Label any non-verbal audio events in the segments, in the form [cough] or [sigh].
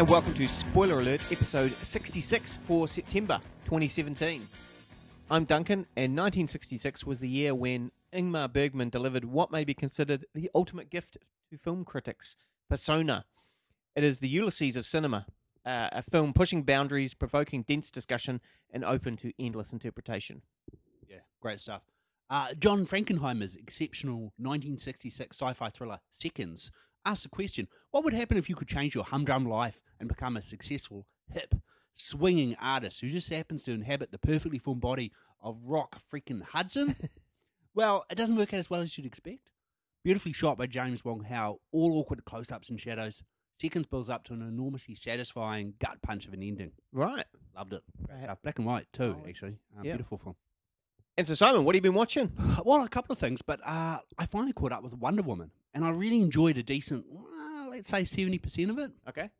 And welcome to Spoiler Alert, episode 66 for September 2017. I'm Duncan, and 1966 was the year when Ingmar Bergman delivered what may be considered the ultimate gift to film critics Persona. It is the Ulysses of cinema, uh, a film pushing boundaries, provoking dense discussion, and open to endless interpretation. Yeah, great stuff. Uh, John Frankenheimer's exceptional 1966 sci-fi thriller Seconds asks the question: What would happen if you could change your humdrum life and become a successful, hip, swinging artist who just happens to inhabit the perfectly formed body of Rock freaking Hudson? [laughs] well, it doesn't work out as well as you'd expect. Beautifully shot by James Wong Howe, all awkward close-ups and shadows. Seconds builds up to an enormously satisfying gut punch of an ending. Right. Loved it. Right. Uh, black and white too, Oh, actually. Uh, yeah. Beautiful film. And so, Simon, what have you been watching? [sighs] Well, a couple of things, but uh, I finally caught up with Wonder Woman, and I really enjoyed a decent, well, let's say seventy percent of it. Okay.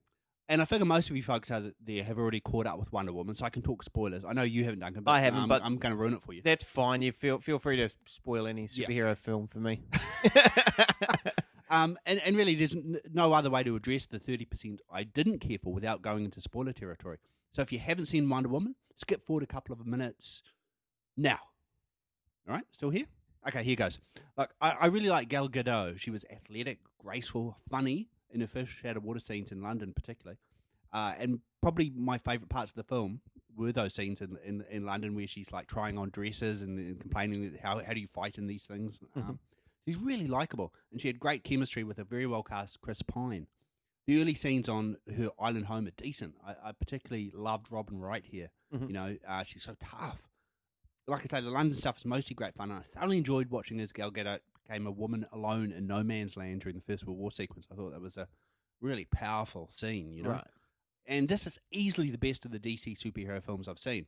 And I figure most of you folks out there have already caught up with Wonder Woman, so I can talk spoilers. I know you haven't, Duncan. But I haven't, um, but- I'm going to ruin it for you. That's fine. You feel feel free to spoil any Yeah. superhero film for me. [laughs] Um, and, and really, there's no other way to address the thirty percent I didn't care for without going into spoiler territory. So if you haven't seen Wonder Woman, skip forward a couple of minutes now. All right, still here? Okay, here goes. Look, I, I really like Gal Gadot. She was athletic, graceful, funny in her first shadow water scenes in London, particularly. Uh, and probably my favourite parts of the film were those scenes in, in, in London where she's like trying on dresses and, and complaining that how how do you fight in these things. Um, she's really likable, and she had great chemistry with a very well cast Chris Pine. The early scenes on her island home are decent. I, I particularly loved Robin Wright here. Mhm. You know, uh, she's so tough. Like I say, the London stuff is mostly great fun. I thoroughly enjoyed watching as Gal Gadot became a woman alone in no man's land during the First World War sequence. I thought that was a really powerful scene. You know, Right. and this is easily the best of the DC superhero films I've seen.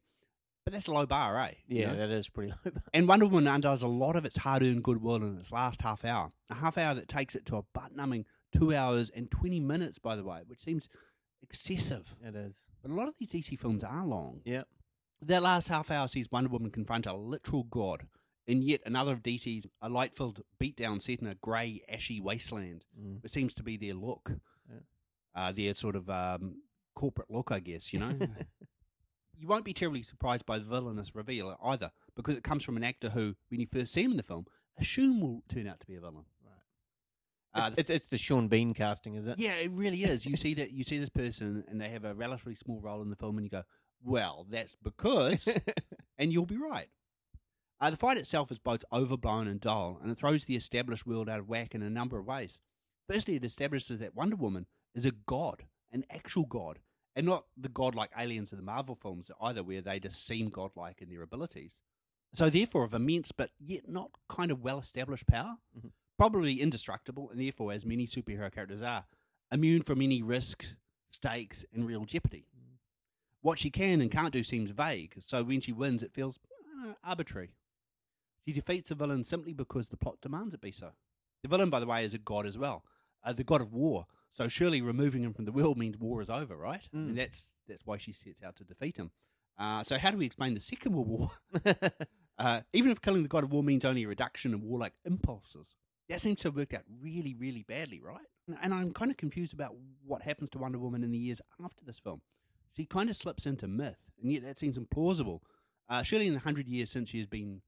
But that's a low bar, eh? You Yeah, know? that is pretty [laughs] low. And Wonder Woman undoes a lot of its hard earned goodwill in its last half hour. A half hour that takes it to a butt numbing two hours and 20 minutes, by the way, which seems excessive. it is. But a lot of these DC films are long. Yeah. That last half hour sees Wonder Woman confront a literal god in yet another of DC's a light filled beatdown set in a grey, ashy wasteland, Mm. which seems to be their look. Yeah. Uh, their sort of um, corporate look, I guess, you know? [laughs] you won't be terribly surprised by the villainous reveal either, because it comes from an actor who, when you first see him in the film, assume will turn out to be a villain. Right. Uh, it's, it's, it's the Sean Bean casting, is it? yeah, it really is. You see that you see this person, and they have a relatively small role in the film, and you go, "Well, that's because," [laughs] and you'll be right. Uh, the fight itself is both overblown and dull, and it throws the established world out of whack in a number of ways. Firstly, it establishes that Wonder Woman is a god, an actual god, and not the godlike aliens in the Marvel films either, where they just seem godlike in their abilities. So, therefore, of immense but yet not kind of well established power, Mhm. probably indestructible, and therefore, as many superhero characters are, immune from any risks, stakes, and real jeopardy. What she can and can't do seems vague, so when she wins, it feels uh, arbitrary. She defeats a villain simply because the plot demands it be so. The villain, by the way, is a god as well, uh, the god of war. So surely removing him from the world means war is over, right? Mm. And that's that's why she sets out to defeat him. Uh, so how do we explain the Second World War? [laughs] Uh, even if killing the god of war means only a reduction in warlike impulses, that seems to have worked out really, really badly, right? And- And I'm kind of confused about what happens to Wonder Woman in the years after this film. She kind of slips into myth, and yet that seems implausible. Uh, surely, in the hundred years since she has been,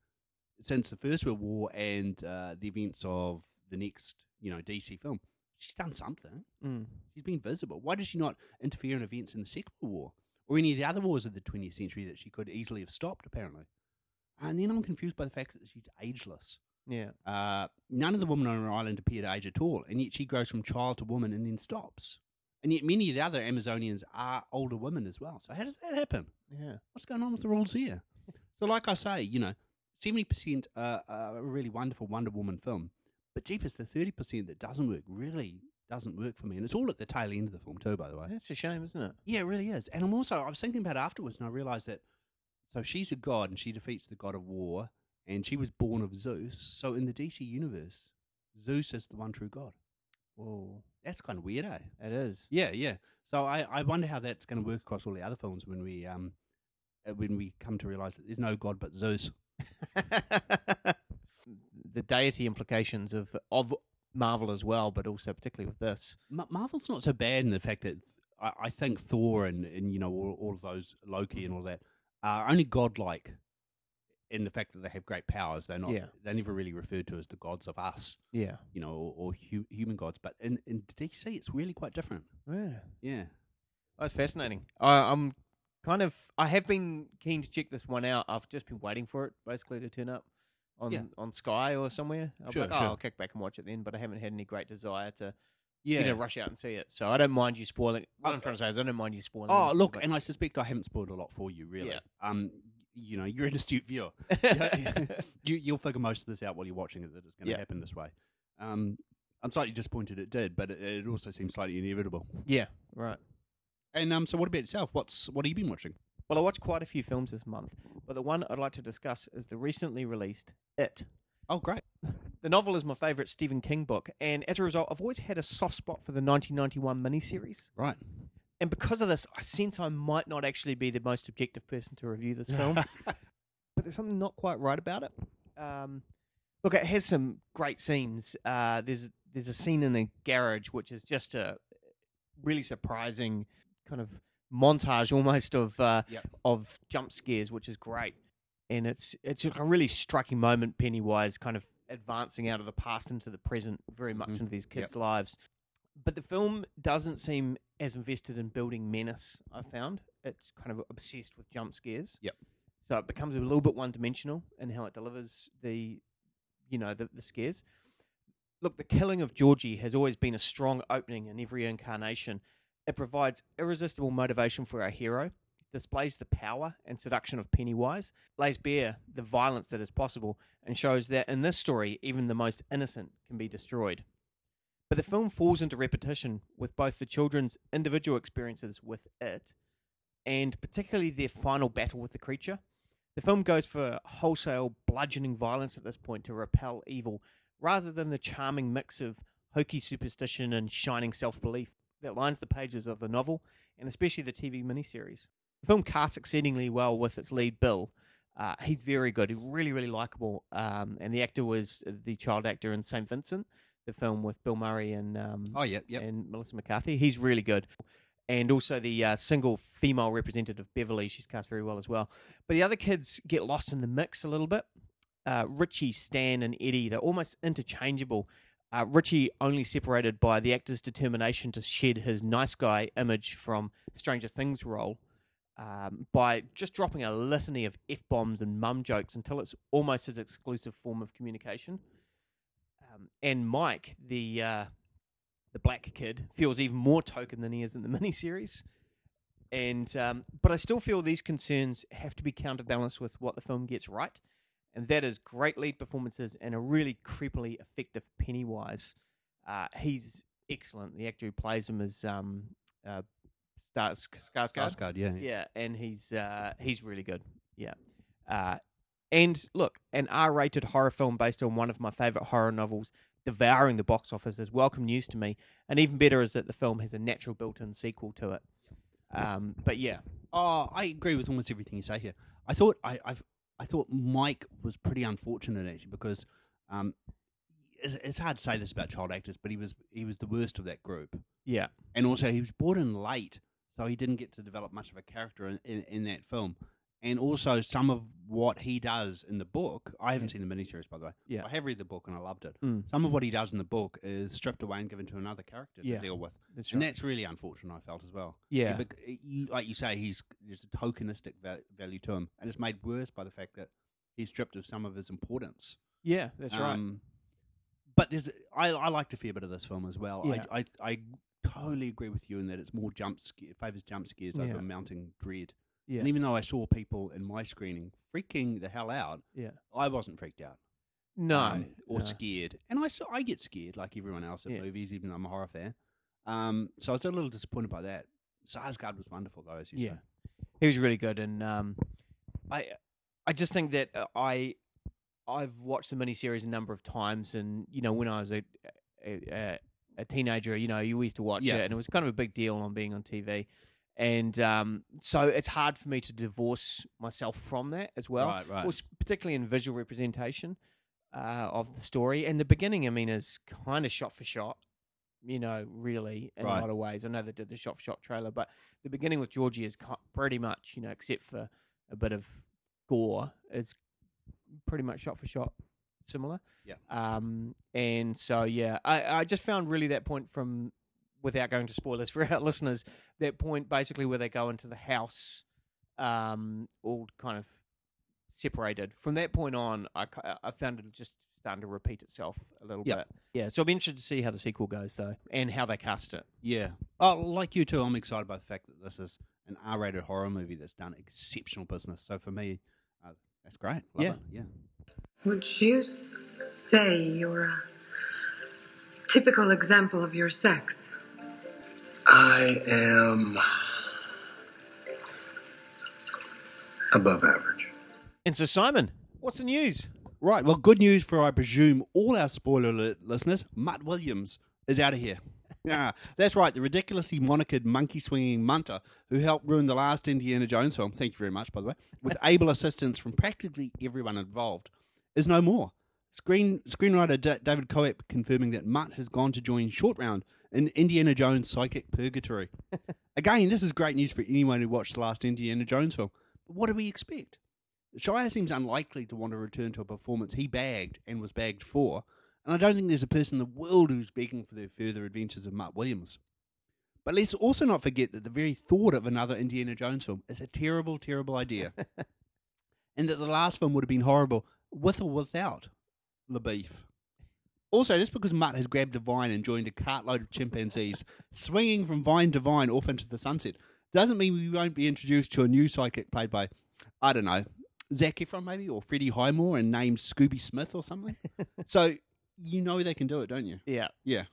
since the First World War and uh, the events of the next, you know, DC film, she's done something. Mm. She's been visible. Why does she not interfere in events in the Second World War or any of the other wars of the 20th century that she could easily have stopped? Apparently, and then I'm confused by the fact that she's ageless. Yeah. Uh, none of the women on her island appear to age at all, and yet she grows from child to woman and then stops. And yet many of the other Amazonians are older women as well. So how does that happen? Yeah. What's going on with the rules here? so, like I say, you know, seventy percent uh, a really wonderful Wonder Woman film, but jeepers, the thirty percent that doesn't work really doesn't work for me, and it's all at the tail end of the film too, by the way. That's a shame, isn't it? Yeah, it really is. And I'm also I was thinking about it afterwards, and I realised that So she's a god, and she defeats the god of war, and she was born of Zeus. So in the DC universe, Zeus is the one true god. Whoa, That's kind of weird, eh? it is. Yeah, yeah. So I, I wonder how that's going to work across all the other films when we um uh, when we come to realize that there's no god but Zeus. [laughs] the deity implications of of Marvel as well, but also particularly with this. Ma- Marvel's not so bad in the fact that I, I think Thor and, and you know all, all of those Loki and all that are only godlike in the fact that they have great powers. They're not. Yeah. They're never really referred to as the gods of us, Yeah. you know, or, or hu- human gods. But in in DC, it's really quite different. Yeah. Yeah. That's fascinating. I, I'm kind of. I have been keen to check this one out. I've just been waiting for it basically to turn up on Yeah. on Sky or somewhere. I'll be Sure, like, oh, sure. I'll kick back and watch it then. But I haven't had any great desire to Yeah. you know rush out and see it. So I don't mind you spoiling. What I'm Uh, trying to say is I don't mind you spoiling. Oh, look, and I suspect I haven't spoiled a lot for you, really. Yeah. Um, you know, you're an astute viewer. [laughs] [laughs] you, you'll figure most of this out while you're watching it that it's going to Yeah. happen this way. Um, I'm slightly disappointed it did, but it, it also seems slightly inevitable. yeah. Right. And um, so what about yourself? What's what have you been watching? Well, I watched quite a few films this month, but the one I'd like to discuss is the recently released It. Oh, great. The novel is my favourite Stephen King book, and as a result, I've always had a soft spot for the 1991 miniseries. Right. And because of this, I sense I might not actually be the most objective person to review this film. [laughs] but there's something not quite right about it. Um, look, it has some great scenes. Uh, there's there's a scene in a garage which is just a really surprising kind of montage, almost of uh, Yep. of jump scares, which is great. And it's it's a really striking moment. Pennywise kind of advancing out of the past into the present, very much Mhm. into these kids' Yep. lives. But the film doesn't seem as invested in building menace. I found it's kind of obsessed with jump scares. Yep. So it becomes a little bit one dimensional in how it delivers the, you know, the, the scares. Look, the killing of Georgie has always been a strong opening in every incarnation. It provides irresistible motivation for our hero, displays the power and seduction of Pennywise, lays bare the violence that is possible, and shows that in this story, even the most innocent can be destroyed. But the film falls into repetition with both the children's individual experiences with it and particularly their final battle with the creature. The film goes for wholesale bludgeoning violence at this point to repel evil, rather than the charming mix of hokey superstition and shining self belief that lines the pages of the novel and especially the TV miniseries. The film casts exceedingly well with its lead, Bill. Uh, he's very good. He's really, really likable. Um, and the actor was the child actor in St. Vincent, the film with Bill Murray and um, Oh, yeah, yeah. and Melissa McCarthy. He's really good. And also the uh, single female representative, Beverly, she's cast very well as well. But the other kids get lost in the mix a little bit. Uh, Richie, Stan, and Eddie, they're almost interchangeable. Uh, Richie only separated by the actor's determination to shed his nice guy image from Stranger Things role um, by just dropping a litany of F bombs and mum jokes until it's almost his exclusive form of communication. Um, and Mike, the uh, the black kid, feels even more token than he is in the [laughs] miniseries. And um, but I still feel these concerns have to be counterbalanced with what the film gets right, and that is great lead performances and a really creepily effective Pennywise. Uh, he's excellent. The actor who plays him is um, uh, Stars Skarsgård. Skarsgård, yeah. Yeah, and he's uh, he's really good. Yeah, uh, and look, an R-rated horror film based on one of my favorite horror novels, devouring the box office, is welcome news to me. And even better is that the film has a natural built-in sequel to it. Um, but yeah, Oh, I agree with almost everything you say here. I thought I I've, I thought Mike was pretty unfortunate actually because um, it's, it's hard to say this about child actors, but he was he was the worst of that group, yeah, and also he was brought in late, so he didn't get to develop much of a character in, in, in that film. And also, some of what he does in the book, I haven't seen the miniseries by the way. Yeah. I have read the book and I loved it. Mm. Some of what he does in the book is stripped away and given to another character Yeah. to deal with, that's and right. that's really unfortunate. I felt as well. Yeah, He bec- you, like you say, he's there's a tokenistic val- value to him, and it's made worse by the fact that he's stripped of some of his importance. yeah, that's right. Um, But there's, I, I like a fair bit of this film as well. Yeah. I, I, I totally agree with you in that it's more jump scare, favors jump scares Yeah. over mounting dread. Yeah, And even though I saw people in my screening freaking the hell out, yeah. I wasn't freaked out No, um, or no. scared. And I I get scared like everyone else at Yeah. movies, even though I'm a horror fan. Um, so I was a little disappointed by that. Skarsgård was wonderful though, as you Yeah. say. he was really good and um I I just think that uh, I I've watched the miniseries a number of times, and you know when I was a a, a, a teenager, you know you used to watch Yeah. it, and it was kind of a big deal on being on TV. And um, so it's hard for me to divorce myself from that as well, Right, right. Particularly in visual representation uh, of the story. And the beginning, I mean, is kind of shot for shot, you know, really in Right. a lot of ways. I know they did the shot for shot trailer, but the beginning with Georgie is pretty much, you know, except for a bit of gore, it's pretty much shot for shot similar. Yeah. Um, and so yeah, I, I just found really that point from without going to spoilers for our [laughs] listeners, that point basically where they go into the house, um, all kind of separated. From that point on, I, I found it just starting to repeat itself a little Yep. bit. Yeah, so I'll be interested to see how the sequel goes though, and how they cast it. Yeah. Oh, like you too, I'm excited by the fact that this is an R-rated horror movie that's done exceptional business. So for me, uh, that's great. Love Yeah. it. Yeah. Would you say you're a typical example of your sex? I am above average. And so Simon, what's the news? Right. Well, good news for I presume all our spoiler alert listeners. Mutt Williams is out of here. [laughs] Yeah, that's right. The ridiculously monikered monkey swinging munter who helped ruin the last Indiana Jones film. Thank you very much, by the way. With [laughs] able assistance from practically everyone involved, is no more. Screen screenwriter D- David Koepp confirming that Mutt has gone to join Short Round in Indiana Jones' Psychic Purgatory. [laughs] Again, this is great news for anyone who watched the last Indiana Jones film. But what do we expect? Shia seems unlikely to want to return to a performance he bagged and was bagged for, and I don't think there's a person in the world who's begging for the further adventures of Mark Williams. But let's also not forget that the very thought of another Indiana Jones film is a terrible, terrible idea. [laughs] and that the last film would have been horrible with or without the beef. Also, just because Mutt has grabbed a vine and joined a cartload of chimpanzees swinging from vine to vine off into the sunset doesn't mean we won't be introduced to a new psychic played by, I don't know, Zac Efron maybe, or Freddie Highmore and named Scooby Smith or something. [laughs] so you know they can do it, don't you? Yeah, Yeah.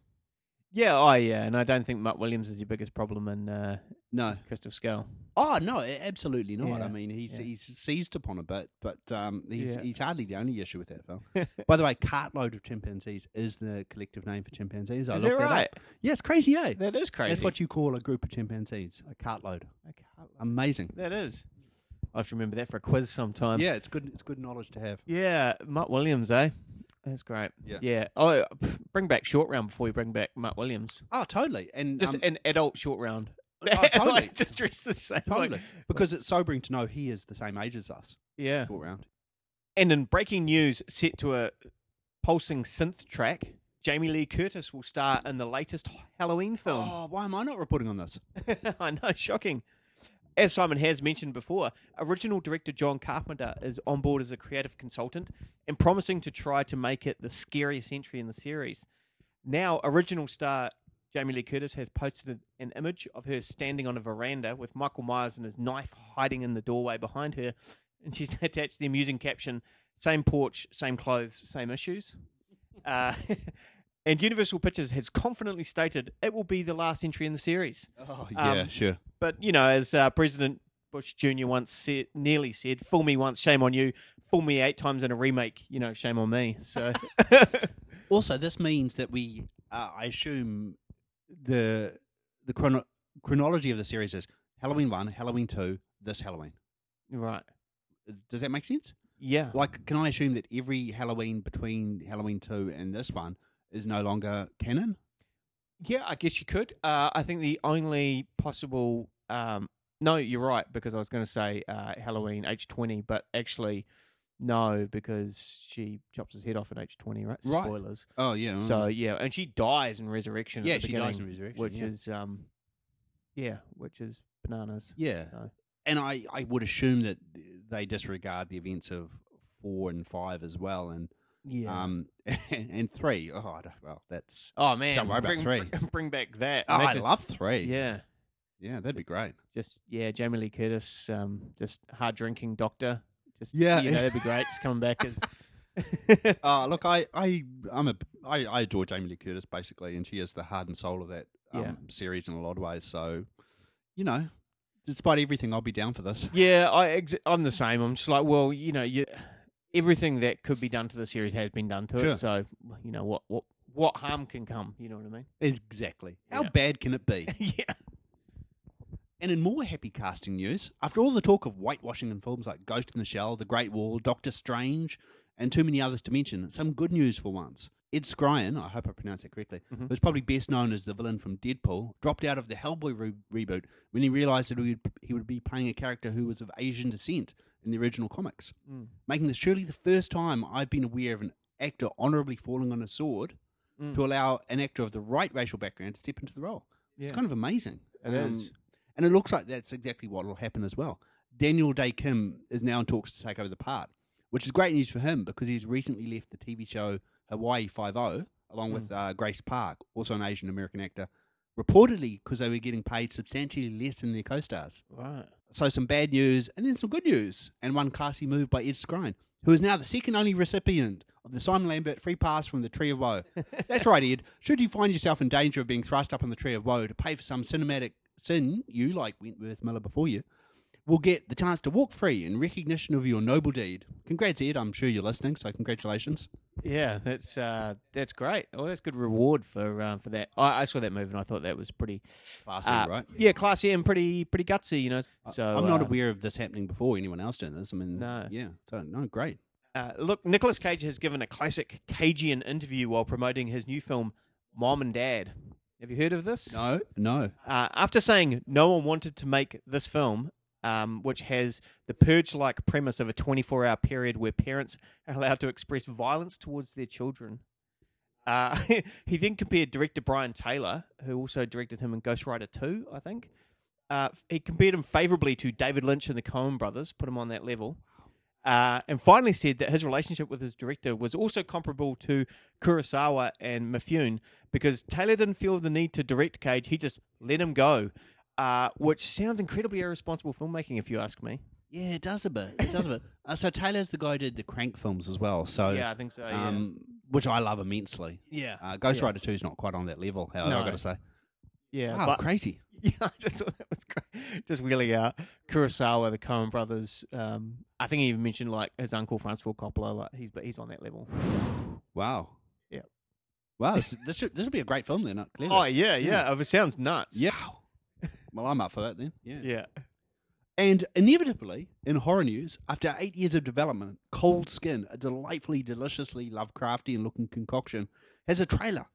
Yeah, oh yeah, and I don't think Matt Williams is your biggest problem in uh, No. Crystal Skull. Oh no, absolutely not. Yeah, I mean, he's yeah. he's seized upon a bit, but um, he's Yeah. he's hardly the only issue with that [laughs] film. By the way, cartload of chimpanzees is the collective name for chimpanzees. I Is that up. right? Yeah, it's crazy, eh? That is crazy. That's what you call a group of chimpanzees, a cartload. Okay, Amazing. that is. I have to remember that for a quiz sometime. yeah, it's good. It's good knowledge to have. Yeah, Matt Williams, eh? That's great. Yeah. Yeah. Oh, pff, bring back short round before you bring back Matt Williams. Oh, totally. And Just um, an adult short round. Oh, [laughs] totally. like, [laughs] just dressed the same. totally because it's sobering to know he is the same age as us. Yeah. Short round. And in breaking news, set to a pulsing synth track, Jamie Lee Curtis will star in the latest Halloween film. Oh, why am I not reporting on this? [laughs] I know, shocking. As Simon has mentioned before, original director John Carpenter is on board as a creative consultant and promising to try to make it the scariest entry in the series. Now, original star Jamie Lee Curtis has posted an image of her standing on a veranda with Michael Myers and his knife hiding in the doorway behind her, and she's [laughs] attached the amusing caption Same porch, same clothes, same issues. Uh, [laughs] and Universal Pictures has confidently stated it will be the last entry in the series. Oh, yeah, sure. But you know, as uh, President Bush Jr. once said, nearly said, "Fool me once, shame on you. Fool me eight times in a remake, you know, shame on me." So, [laughs] Also, this means that we, uh, I assume, the the chrono- chronology of the series is Halloween one, Halloween two, this Halloween. right, Does that make sense? yeah, Like, can I assume that every Halloween between Halloween two and this one is no longer canon? yeah. I guess you could. Uh, I think the only possible, um, no, you're right because I was going to say uh, Halloween H twenty, but actually, no, because she chops his head off at H twenty. Right? Right. Spoilers. Oh yeah. So yeah, and she dies in Resurrection. yeah, the she dies in Resurrection, which yeah. is um, yeah, which is bananas. yeah, So. and I I would assume that they disregard the events of four and five as well, and Yeah. um [laughs] and three. Oh, I don't- well, that's Oh man, Don't worry about bring, three. Bring, bring back that. oh, I Imagine- love three. Yeah, yeah, that'd be great. just yeah, Jamie Lee Curtis, um, just hard drinking doctor. Just Yeah. you know, that'd be great. Just coming back as. [laughs] [laughs] Uh, look, I, I, I'm a, I, I adore Jamie Lee Curtis basically, and she is the heart and soul of that um, Yeah. series in a lot of ways. So, you know, despite everything, I'll be down for this. Yeah, I ex- I'm the same. I'm just like, well, you know, you, everything that could be done to the series has been done to Sure. it. So, you know, what what what harm can come? You know what I mean? Exactly. How Yeah. bad can it be? [laughs] yeah. And in more happy casting news, after all the talk of whitewashing in films like Ghost in the Shell, The Great Wall, Doctor Strange, and too many others to mention, some good news for once. Ed Skrein, I hope I pronounced that correctly, Mhm. who's probably best known as the villain from Deadpool, dropped out of the Hellboy re- reboot when he realised that he would, he would be playing a character who was of Asian descent in the original comics, Mm. making this surely the first time I've been aware of an actor honourably falling on a sword Mm. to allow an actor of the right racial background to step into the role. Yeah. It's kind of amazing. It is. And it looks like that's exactly what will happen as well. Daniel Dae Kim is now in talks to take over the part, which is great news for him because he's recently left the TV show Hawaii Five O along with uh, Grace Park, also an Asian American actor, reportedly because they were getting paid substantially less than their co-stars. Right. So some bad news and then some good news, and one classy move by Ed Skrein, who is now the second only recipient of the Simon Lambert free pass from the Tree of Woe. [laughs] That's right, Ed. Should you find yourself in danger of being thrust up on the Tree of Woe to pay for some cinematic sin, you, like Wentworth Miller before you, will get the chance to walk free in recognition of your noble deed. Congrats, Ed. I'm sure you're listening, so congratulations. Yeah, that's uh, that's great. Oh, that's good reward for uh, for that. I, I saw that move and I thought that was pretty Classy, uh, right? Yeah, classy and pretty pretty gutsy. You know. So I'm not uh, aware of this happening before anyone else doing this. I mean, No. yeah, so, no, great. Uh, look, Nicolas Cage has given a classic Cagean interview while promoting his new film, Mom and Dad. Have you heard of this? No, no. Uh, after saying no one wanted to make this film, um, which has the purge like premise of a 24 hour period where parents are allowed to express violence towards their children. Uh, [laughs] he then compared director Brian Taylor, who also directed him in Ghost Rider 2, I think. Uh, he compared him favorably to David Lynch and the Coen brothers, put him on that level. Uh, and finally said that his relationship with his director was also comparable to Kurosawa and Mifune because Taylor didn't feel the need to direct Cage, he just let him go, uh, which sounds incredibly irresponsible filmmaking, if you ask me. Yeah, it does a bit. It does a bit. [laughs] Uh, so Taylor's the guy who did the Crank films as well. So yeah, I think so. Yeah. um, which I love immensely. yeah. Uh, Ghost Yeah. Rider Two is not quite on that level. However, No. I've got to say, yeah, wow, but crazy. [laughs] yeah, I just thought that was great. Just wheeling out Kurosawa, the Coen brothers. Um, I think he even mentioned like his uncle Francis Ford Coppola. Like he's but he's on that level. [sighs] Wow. Yeah. Wow. This this should, this will be a great film then. uh, Clearly. Oh yeah, yeah. It sounds nuts. yeah. Well, I'm up for that then. Yeah. yeah. And inevitably, in horror news, after eight years of development, Cold Skin, a delightfully, deliciously Lovecraftian looking concoction, has a trailer.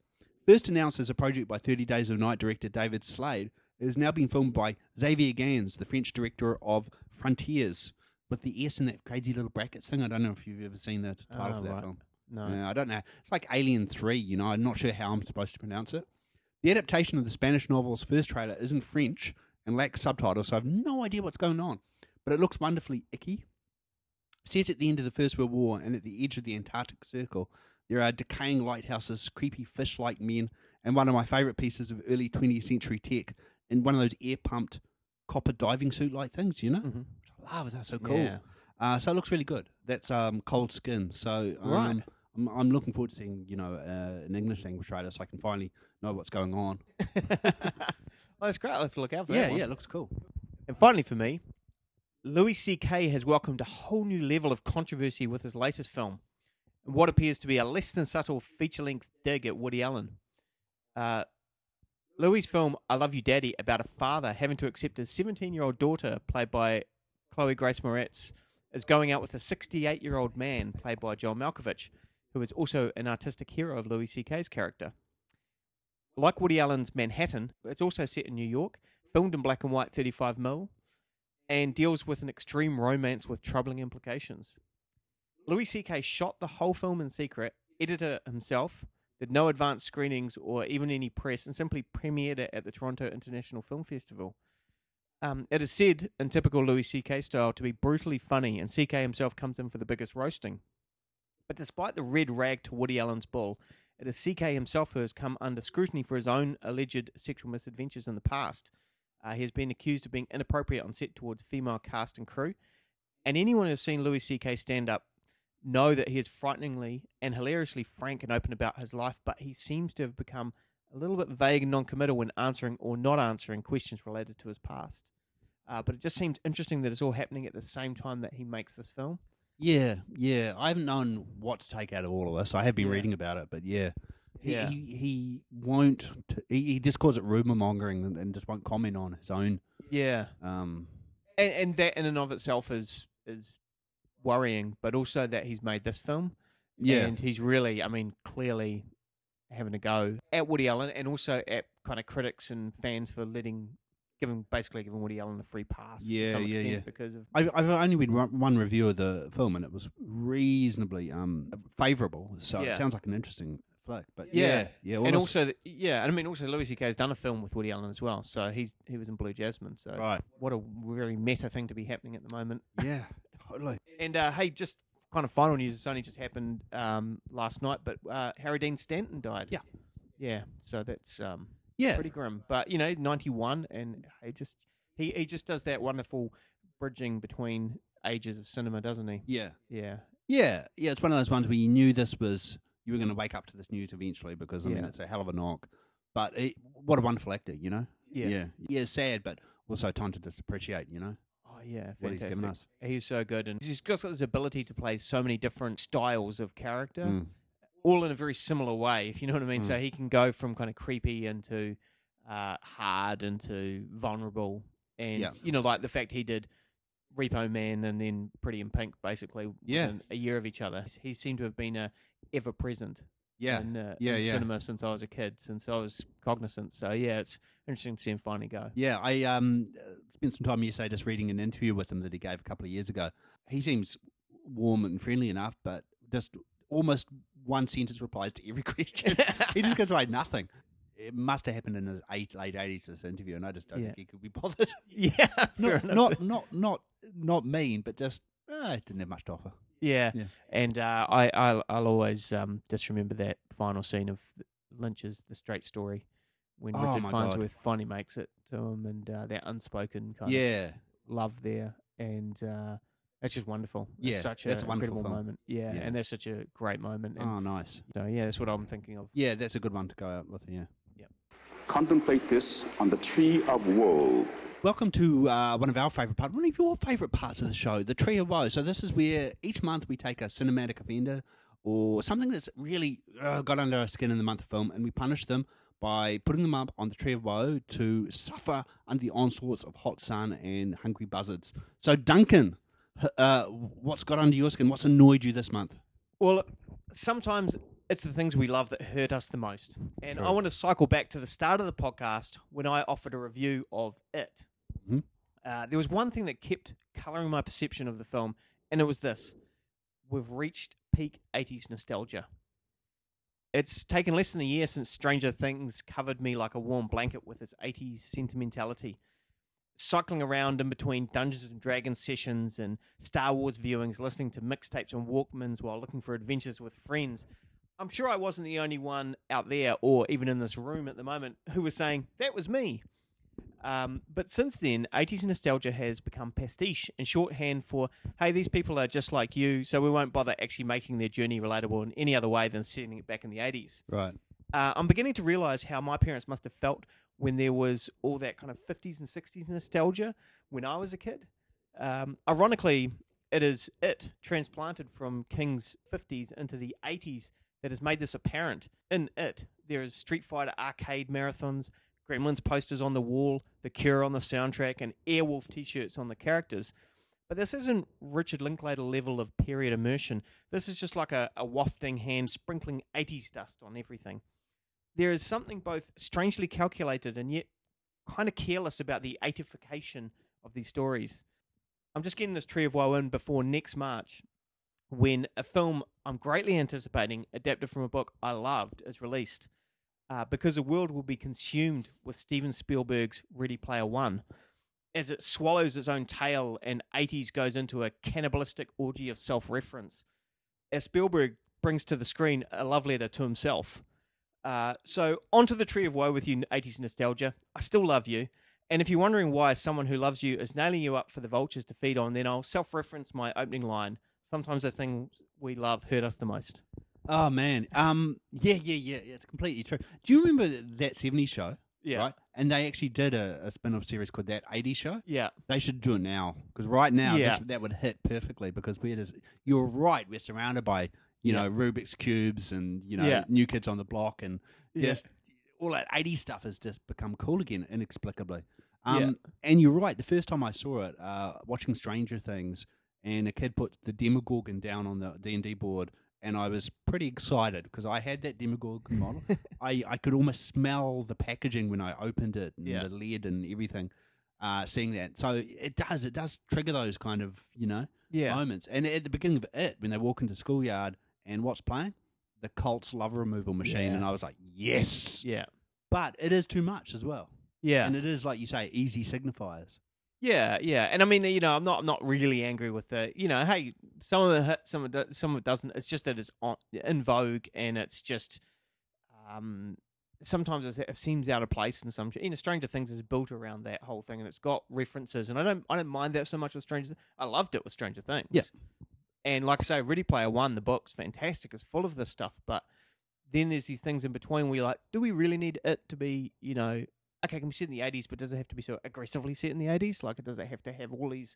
First announced as a project by 30 Days of Night director David Slade, it is now being filmed by Xavier Gens, the French director of Frontiers, with the S in that crazy little brackets thing. I don't know if you've ever seen the title Ah, for that right. film. No. Yeah, I don't know. It's like Alien 3, you know. I'm not sure how I'm supposed to pronounce it. The adaptation of the Spanish novel's first trailer is in French and lacks subtitles, so I have no idea what's going on. But it looks wonderfully icky. Set at the end of the First World War and at the edge of the Antarctic Circle, there are decaying lighthouses, creepy fish like men, and one of my favourite pieces of early 20th century tech in one of those air pumped copper diving suit like things, you know? Mhm. Which I love, that's so cool. Yeah. Uh, so it looks really good. That's um, Cold Skin. So um, Right. I'm, I'm looking forward to seeing you know uh, an English language trailer so I can finally know what's going on. [laughs] oh, that's great. I'll have to look out for yeah, that. yeah, it looks cool. And finally, for me, Louis C.K. has welcomed a whole new level of controversy with his latest film, and what appears to be a less than subtle feature length dig at Woody Allen. Uh, Louis' film I Love You Daddy about a father having to accept his 17 year old daughter, played by Chloe Grace Moretz, is going out with a 68 year old man, played by John Malkovich, who is also an artistic hero of Louis C.K.'s character. Like Woody Allen's Manhattan, it's also set in New York, filmed in black and white 35mm, and deals with an extreme romance with troubling implications. Louis C.K. shot the whole film in secret, edited it himself, did no advanced screenings or even any press, and simply premiered it at the Toronto International Film Festival. Um, it is said, in typical Louis C.K. style, to be brutally funny, and C.K. himself comes in for the biggest roasting. But despite the red rag to Woody Allen's bull, it is C.K. himself who has come under scrutiny for his own alleged sexual misadventures in the past. Uh, he has been accused of being inappropriate on set towards female cast and crew. And anyone who's seen Louis C.K. stand up know that he is frighteningly and hilariously frank and open about his life, but he seems to have become a little bit vague and non-committal when answering or not answering questions related to his past. Uh, but it just seems interesting that it's all happening at the same time that he makes this film. Yeah, yeah. I haven't known what to take out of all of this. I have been Yeah. reading about it, but yeah. He, Yeah. he, he won't. T- he, he just calls it rumor mongering and, and just won't comment on his own. Yeah, Um, and, and that in and of itself is is worrying, but also that he's made this film. Yeah. and he's really, I mean, clearly having a go at Woody Allen, and also at kind of critics and fans for letting, giving basically giving Woody Allen a free pass. to Yeah, some yeah, extent yeah. Because of I've, I've only read one one review of the film, and it was reasonably um favourable. So Yeah. it sounds like an interesting flick. But Yeah. yeah, yeah. and also, th- yeah, and I mean, also Louis C.K. has done a film with Woody Allen as well, so he's he was in Blue Jasmine. So right, what a very meta thing to be happening at the moment. [laughs] yeah, totally. And uh, hey, just kind of final news. It's only just happened um, last night, but uh, Harry Dean Stanton died. Yeah. yeah. So that's um, Yeah, pretty grim. But you know, ninety one, and he just he he just does that wonderful bridging between ages of cinema, doesn't he? yeah, Yeah, yeah, yeah. It's one of those ones where you knew this was you were going to wake up to this news eventually because I mean it's a hell of a knock. But it, what a wonderful actor, you know. yeah, yeah, yeah. Sad, but also time to just appreciate, you know, Oh yeah, what he's fantastic. given us. He's so good, and he's got this ability to play so many different styles of character, Mm. All in a very similar way. If you know what I mean. Mm. So he can go from kind of creepy into uh, hard into vulnerable, and Yeah. you know, like the fact he did Repo Man and then Pretty in Pink, basically Yeah. a year of each other. He seemed to have been uh, ever present. Yeah, in, uh, yeah, in yeah. cinema since I was a kid, since I was cognizant. So yeah, it's interesting to see him finally go. Yeah, I um uh, spent some time yesterday just reading an interview with him that he gave a couple of years ago. He seems warm and friendly enough, but just almost one sentence replies to every [laughs] question. [laughs] he just goes away nothing. It must have happened in his eight, late eighties. This interview, and I just don't Yeah. think he could be bothered. [laughs] yeah, not, not, not, not, not mean, but just uh, didn't have much to offer. Yeah, Yeah. and uh, I I'll, I'll always um, just remember that final scene of Lynch's The Straight Story when Oh, Richard God. Farnsworth finally makes it to him, and uh, that unspoken kind of Yeah, love there, and uh, it's just wonderful. Yeah, it's such that's a a wonderful incredible film. moment. Yeah, Yeah. and that's such a great moment. And oh, nice. so yeah, that's what I'm thinking of. Yeah, that's a good one to go out with. Yeah. Yeah. Contemplate this on the tree of woe. Welcome to uh, one of our favourite parts, one of your favourite parts of the show, the Tree of Woe. So this is where each month we take a cinematic offender or something that's really uh, got under our skin in the month of film, and we punish them by putting them up on the Tree of Woe to suffer under the onslaughts of hot sun and hungry buzzards. So Duncan, h- uh, what's got under your skin? What's annoyed you this month? Well, sometimes it's the things we love that hurt us the most. And I want to cycle back to the start of the podcast when I offered a review of it. Mhm. Uh, there was one thing that kept colouring my perception of the film, and it was this we've reached peak 80s nostalgia. It's taken less than a year since Stranger Things covered me like a warm blanket with its 80s sentimentality. Cycling around in between Dungeons and Dragons sessions and Star Wars viewings, listening to mixtapes on Walkmans while looking for adventures with friends. I'm sure I wasn't the only one out there or even in this room at the moment who was saying, that was me. Um, but since then, 80s nostalgia has become pastiche and shorthand for, hey, these people are just like you, so we won't bother actually making their journey relatable in any other way than setting it back in the 80s. Right. Uh, I'm beginning to realize how my parents must have felt when there was all that kind of 50s and 60s nostalgia when I was a kid. Um, ironically, it is it transplanted from King's 50s into the 80s that has made this apparent. In it, there is Street Fighter arcade marathons, Gremlins posters on the wall, The Cure on the soundtrack, and Airwolf t shirts on the characters. But this isn't Richard Linklater level of period immersion. This is just like a, a wafting hand sprinkling 80s dust on everything. There is something both strangely calculated and yet kind of careless about the 80fication of these stories. I'm just getting this Tree of Woe in before next March when a film I'm greatly anticipating, adapted from a book I loved, is released. Uh, because the world will be consumed with Steven Spielberg's Ready Player One as it swallows its own tail and 80s goes into a cannibalistic orgy of self reference. As Spielberg brings to the screen a love letter to himself. Uh, so, onto the Tree of Woe with you, 80s nostalgia. I still love you. And if you're wondering why someone who loves you is nailing you up for the vultures to feed on, then I'll self reference my opening line. Sometimes the things we love hurt us the most. Oh man. Um. Yeah. Yeah. Yeah. yeah it's completely true. Do you remember that '70s show? Yeah. Right? And they actually did a, a spin off series called That 80 Show. Yeah. They should do it now because right now Yeah. this, that would hit perfectly because we're just, you're right. We're surrounded by, you know, Rubik's Cubes and, you know, Yeah. New Kids on the Block and Yeah. just all that 80 stuff has just become cool again inexplicably. Um, Yeah. And you're right. The first time I saw it, uh, watching Stranger Things, and a kid put the Demogorgon down on the D and D board, and I was pretty excited because I had that Demogorgon [laughs] model. I, I could almost smell the packaging when I opened it and Yeah. the lid and everything. Uh, seeing that, so it does it does trigger those kind of you know Yeah. moments. And at the beginning of it, when they walk into the schoolyard and what's playing, the Cult's love removal machine, Yeah. and I was like, yes, Yeah. but it is too much as well. Yeah. And it is like you say, easy signifiers. Yeah, yeah, and I mean, you know, I'm not, I'm not really angry with the, you know, hey, some of it hits, some of it, do- some of it doesn't. It's just that it's on, in vogue, and it's just, um, sometimes it's, it seems out of place in some. You know, Stranger Things is built around that whole thing, and it's got references, and I don't, I don't mind that so much with Stranger. Things. I loved it with Stranger Things. Yeah. And like I say, Ready Player One, the book's fantastic. It's full of this stuff, but then there's these things in between where you're like, do we really need it to be, you know, okay, it can be set in the 80s, but does it have to be so aggressively set in the 80s? Like, does it have to have all these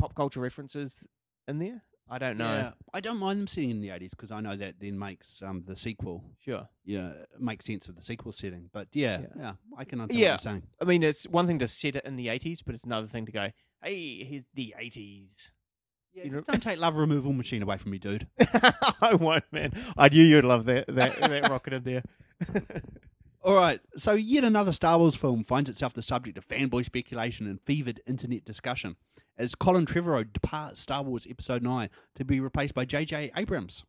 pop culture references in there? I don't know. Yeah, I don't mind them seeing in the eighties because I know that then makes um, the sequel, Sure. yeah, makes sense of the sequel setting. But yeah, Yeah. yeah, I can understand Yeah. what you're saying. I mean, it's one thing to set it in the 80s, but it's another thing to go, hey, here's the 80s. Yeah, You just don't take love removal machine away from me, dude. [laughs] I won't, man. I knew you'd love that, that, that rocket in there. [laughs] All right, so yet another Star Wars film finds itself the subject of fanboy speculation and fevered internet discussion as Colin Trevorrow departs Star Wars Episode 9 to be replaced by J.J. Abrams.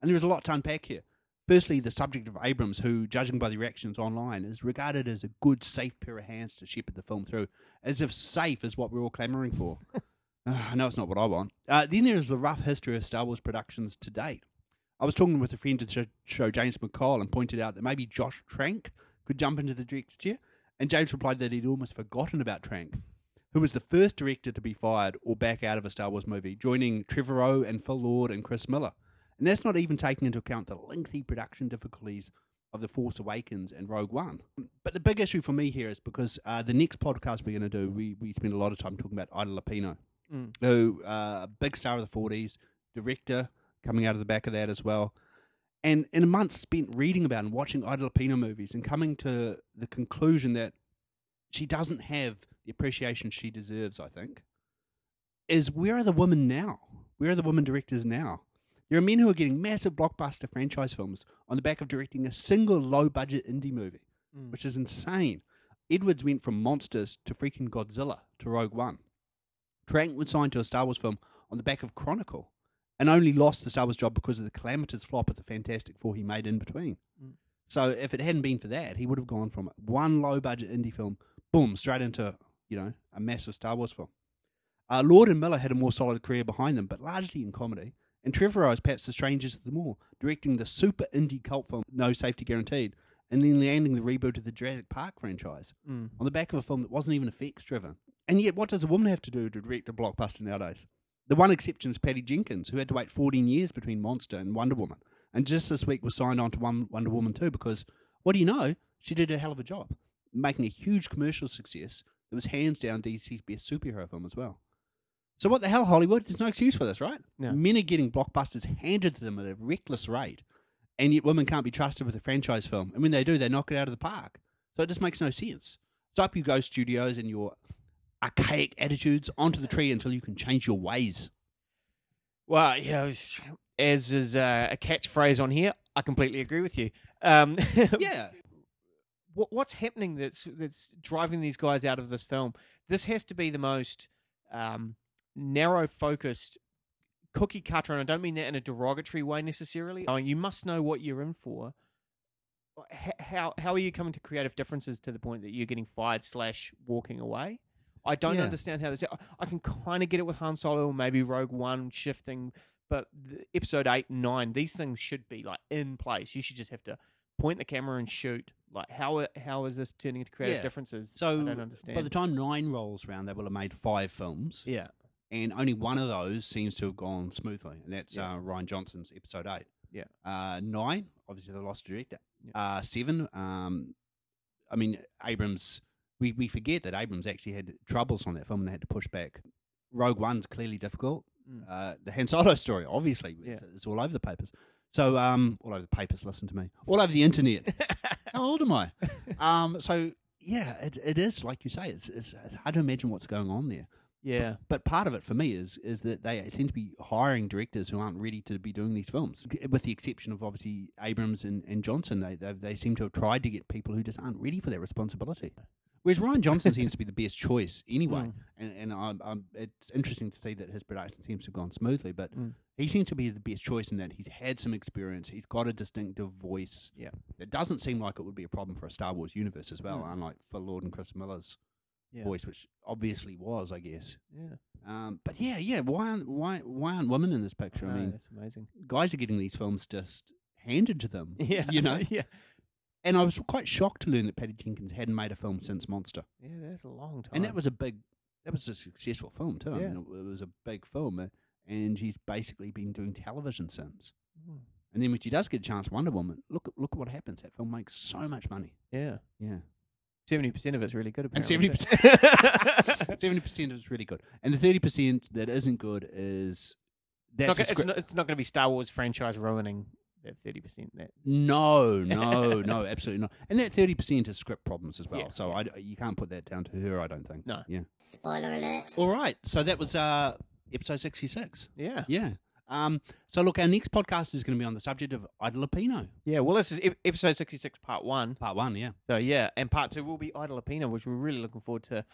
And there is a lot to unpack here. Firstly, the subject of Abrams, who, judging by the reactions online, is regarded as a good, safe pair of hands to shepherd the film through, as if safe is what we're all clamouring for. [laughs] [sighs] I know it's not what I want. Uh, then there is the rough history of Star Wars productions to date. I was talking with a friend to show, James McCall, and pointed out that maybe Josh Trank could jump into the director's chair. And James replied that he'd almost forgotten about Trank, who was the first director to be fired or back out of a Star Wars movie, joining Trevorrow and Phil Lord and Chris Miller. And that's not even taking into account the lengthy production difficulties of The Force Awakens and Rogue One. But the big issue for me here is because uh, the next podcast we're going to do, we, we spend a lot of time talking about Ida Lupino, Mm. who uh, a big star of the 40s, director coming out of the back of that as well. And in a month spent reading about and watching Ida Lupino movies and coming to the conclusion that she doesn't have the appreciation she deserves, I think, is where are the women now? Where are the women directors now? There are men who are getting massive blockbuster franchise films on the back of directing a single low budget indie movie, Mm. which is insane. Edwards went from Monsters to freaking Godzilla to Rogue One. Trank was signed to a Star Wars film on the back of Chronicle and only lost the Star Wars job because of the calamitous flop of the Fantastic Four he made in between. Mm. So if it hadn't been for that, he would have gone from one low budget indie film, boom, straight into, you know, a massive Star Wars film. Uh, Lord and Miller had a more solid career behind them, but largely in comedy. And Trevorrow is perhaps the strangest of them all, directing the super indie cult film No Safety Guaranteed, and then landing the reboot of the Jurassic Park franchise Mm. on the back of a film that wasn't even effects driven. And yet, what does a woman have to do to direct a blockbuster nowadays? The one exception is Patty Jenkins, who had to wait 14 years between Monster and Wonder Woman, and just this week was signed on to one Wonder Woman too, because, what do you know, she did a hell of a job, making a huge commercial success that was hands down DC's best superhero film as well. So what the hell, Hollywood? There's no excuse for this, right? No. Men are getting blockbusters handed to them at a reckless rate, and yet women can't be trusted with a franchise film. And when they do, they knock it out of the park. So it just makes no sense. Stop you go studios and your archaic attitudes onto the tree until you can change your ways. Well, yeah, as is uh, a catchphrase on here, I completely agree with you. Um, [laughs] Yeah. what, what's happening that's that's driving these guys out of this film? This has to be the most um, narrow focused cookie cutter, and I don't mean that in a derogatory way necessarily. I mean, you must know what you're in for. How how are you coming to creative differences to the point that you're getting fired slash walking away? I don't Yeah. understand how this. I can kind of get it with Han Solo, or maybe Rogue One shifting, but episode Eight, Nine, these things should be like in place. You should just have to point the camera and shoot. Like how how is this turning into creative Yeah. differences? So I don't understand. by the time nine rolls around, they will have made five films, yeah, and only one of those seems to have gone smoothly, and that's Yeah. uh, Rian Johnson's episode eight. Yeah. Uh, nine, obviously, the lost director. Uh, seven, um, I mean, Abrams. We we forget that Abrams actually had troubles on that film and they had to push back. Rogue One's clearly difficult. Mm. Uh, the Han Solo story, obviously, Yeah. it's, it's all over the papers. So, um, all over the papers. Listen to me. All over the internet. [laughs] How old am I? Um, so yeah, it, it is like you say. It's, it's hard to imagine what's going on there. yeah, But part of it for me is is that they seem to be hiring directors who aren't ready to be doing these films, with the exception of obviously Abrams and, and Johnson. They they they seem to have tried to get people who just aren't ready for that responsibility. Whereas Rian [laughs] Johnson seems to be the best choice anyway, Mm. and and I'm, I'm, it's interesting to see that his production seems to have gone smoothly. But Mm. he seems to be the best choice in that he's had some experience, he's got a distinctive voice. Yeah. it doesn't seem like it would be a problem for a Star Wars universe as well, Mm. unlike Phil Lord and Chris Miller's yeah, voice, which obviously was, I guess. yeah. Um, but yeah, yeah. Why aren't why why aren't women in this picture? I know, mean, that's amazing. guys are getting these films just handed to them. [laughs] Yeah, you know. [laughs] yeah, And I was quite shocked to learn that Patty Jenkins hadn't made a film since Monster, yeah. That's a long time. and that was a big, that was a successful film too. I Yeah. mean, it, it was a big film, uh, and she's basically been doing television since. Mm. And then when she does get a chance, Wonder Woman, look at look at what happens. That film makes so much money. yeah. Yeah, Seventy percent of it's really good. and Apparently. seventy percent, [laughs] seventy percent is really good, and the thirty percent that isn't good is It's that's it's not, it's not going to be Star Wars franchise ruining that thirty percent. That No, no, [laughs] no, absolutely not. And that thirty percent is script problems as well. Yeah, so I, you can't put that down to her. I don't think. No. Yeah. Spoiler alert. All right. So that was uh, episode sixty-six. yeah, Yeah. Um. So look, our next podcast is going to be on the subject of Ida Lupino, yeah. Well, this is ep- episode sixty-six, part one. part one. Yeah. So yeah, and part two will be Ida Lupino, which we're really looking forward to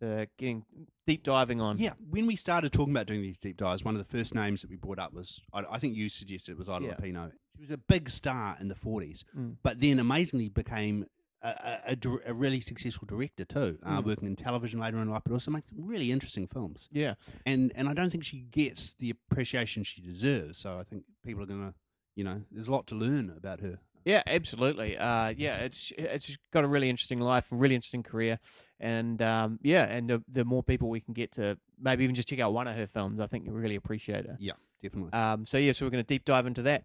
to getting deep diving on. Yeah. When we started talking about doing these deep dives, one of the first names that we brought up was I, I think you suggested it was Ida Yeah. Lupino. She was a big star in the forties, Mm. but then amazingly became. A, a, a a really successful director too, uh, Mm. working in television later in life, but also making really interesting films. yeah, and and I don't think she gets the appreciation she deserves. So I think people are gonna, you know, there's a lot to learn about her. yeah, absolutely. Uh, yeah, it's it's got a really interesting life, a really interesting career, and um, yeah, and the the more people we can get to maybe even just check out one of her films, I think you really appreciate it. Yeah, definitely. Um, so yeah, so we're going to deep dive into that.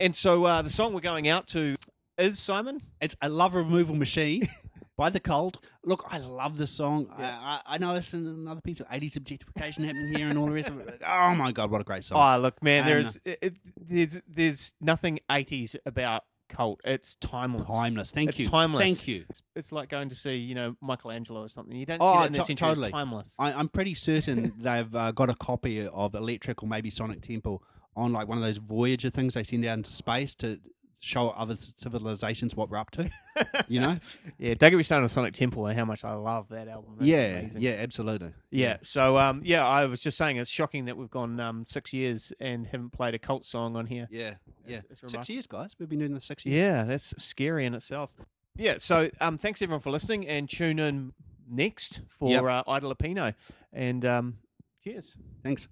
And so uh, the song we're going out to is Simon. it's a love removal machine [laughs] by the Cult. Look, I love this song. I, I, I know it's another piece of 80s objectification happening here and all the rest of it. Oh my god, what a great song! Oh, look, man, there's it, it- there's there's nothing 80s about cult. It's timeless. timeless. Thank It's you. timeless. Thank you. It's, it's like going to see, you know, Michelangelo or something. You don't Oh, see that in the century. totally. It's timeless. I, I'm pretty certain they've uh, got a copy of Electric or maybe Sonic Temple on like one of those Voyager things they send out into space to show other civilizations what we're up to. [laughs] You know? [laughs] Yeah, don't get me started on Sonic Temple and how much I love that album. That's yeah, amazing. yeah, absolutely. Yeah. So um, yeah, I was just saying it's shocking that we've gone um six years and haven't played a cult song on here. Yeah, yeah. It's- it's six years, guys. We've been doing this six years. Yeah, that's scary in itself. Yeah, so um, thanks everyone for listening, and tune in next for Yep. uh. And um, cheers. Thanks.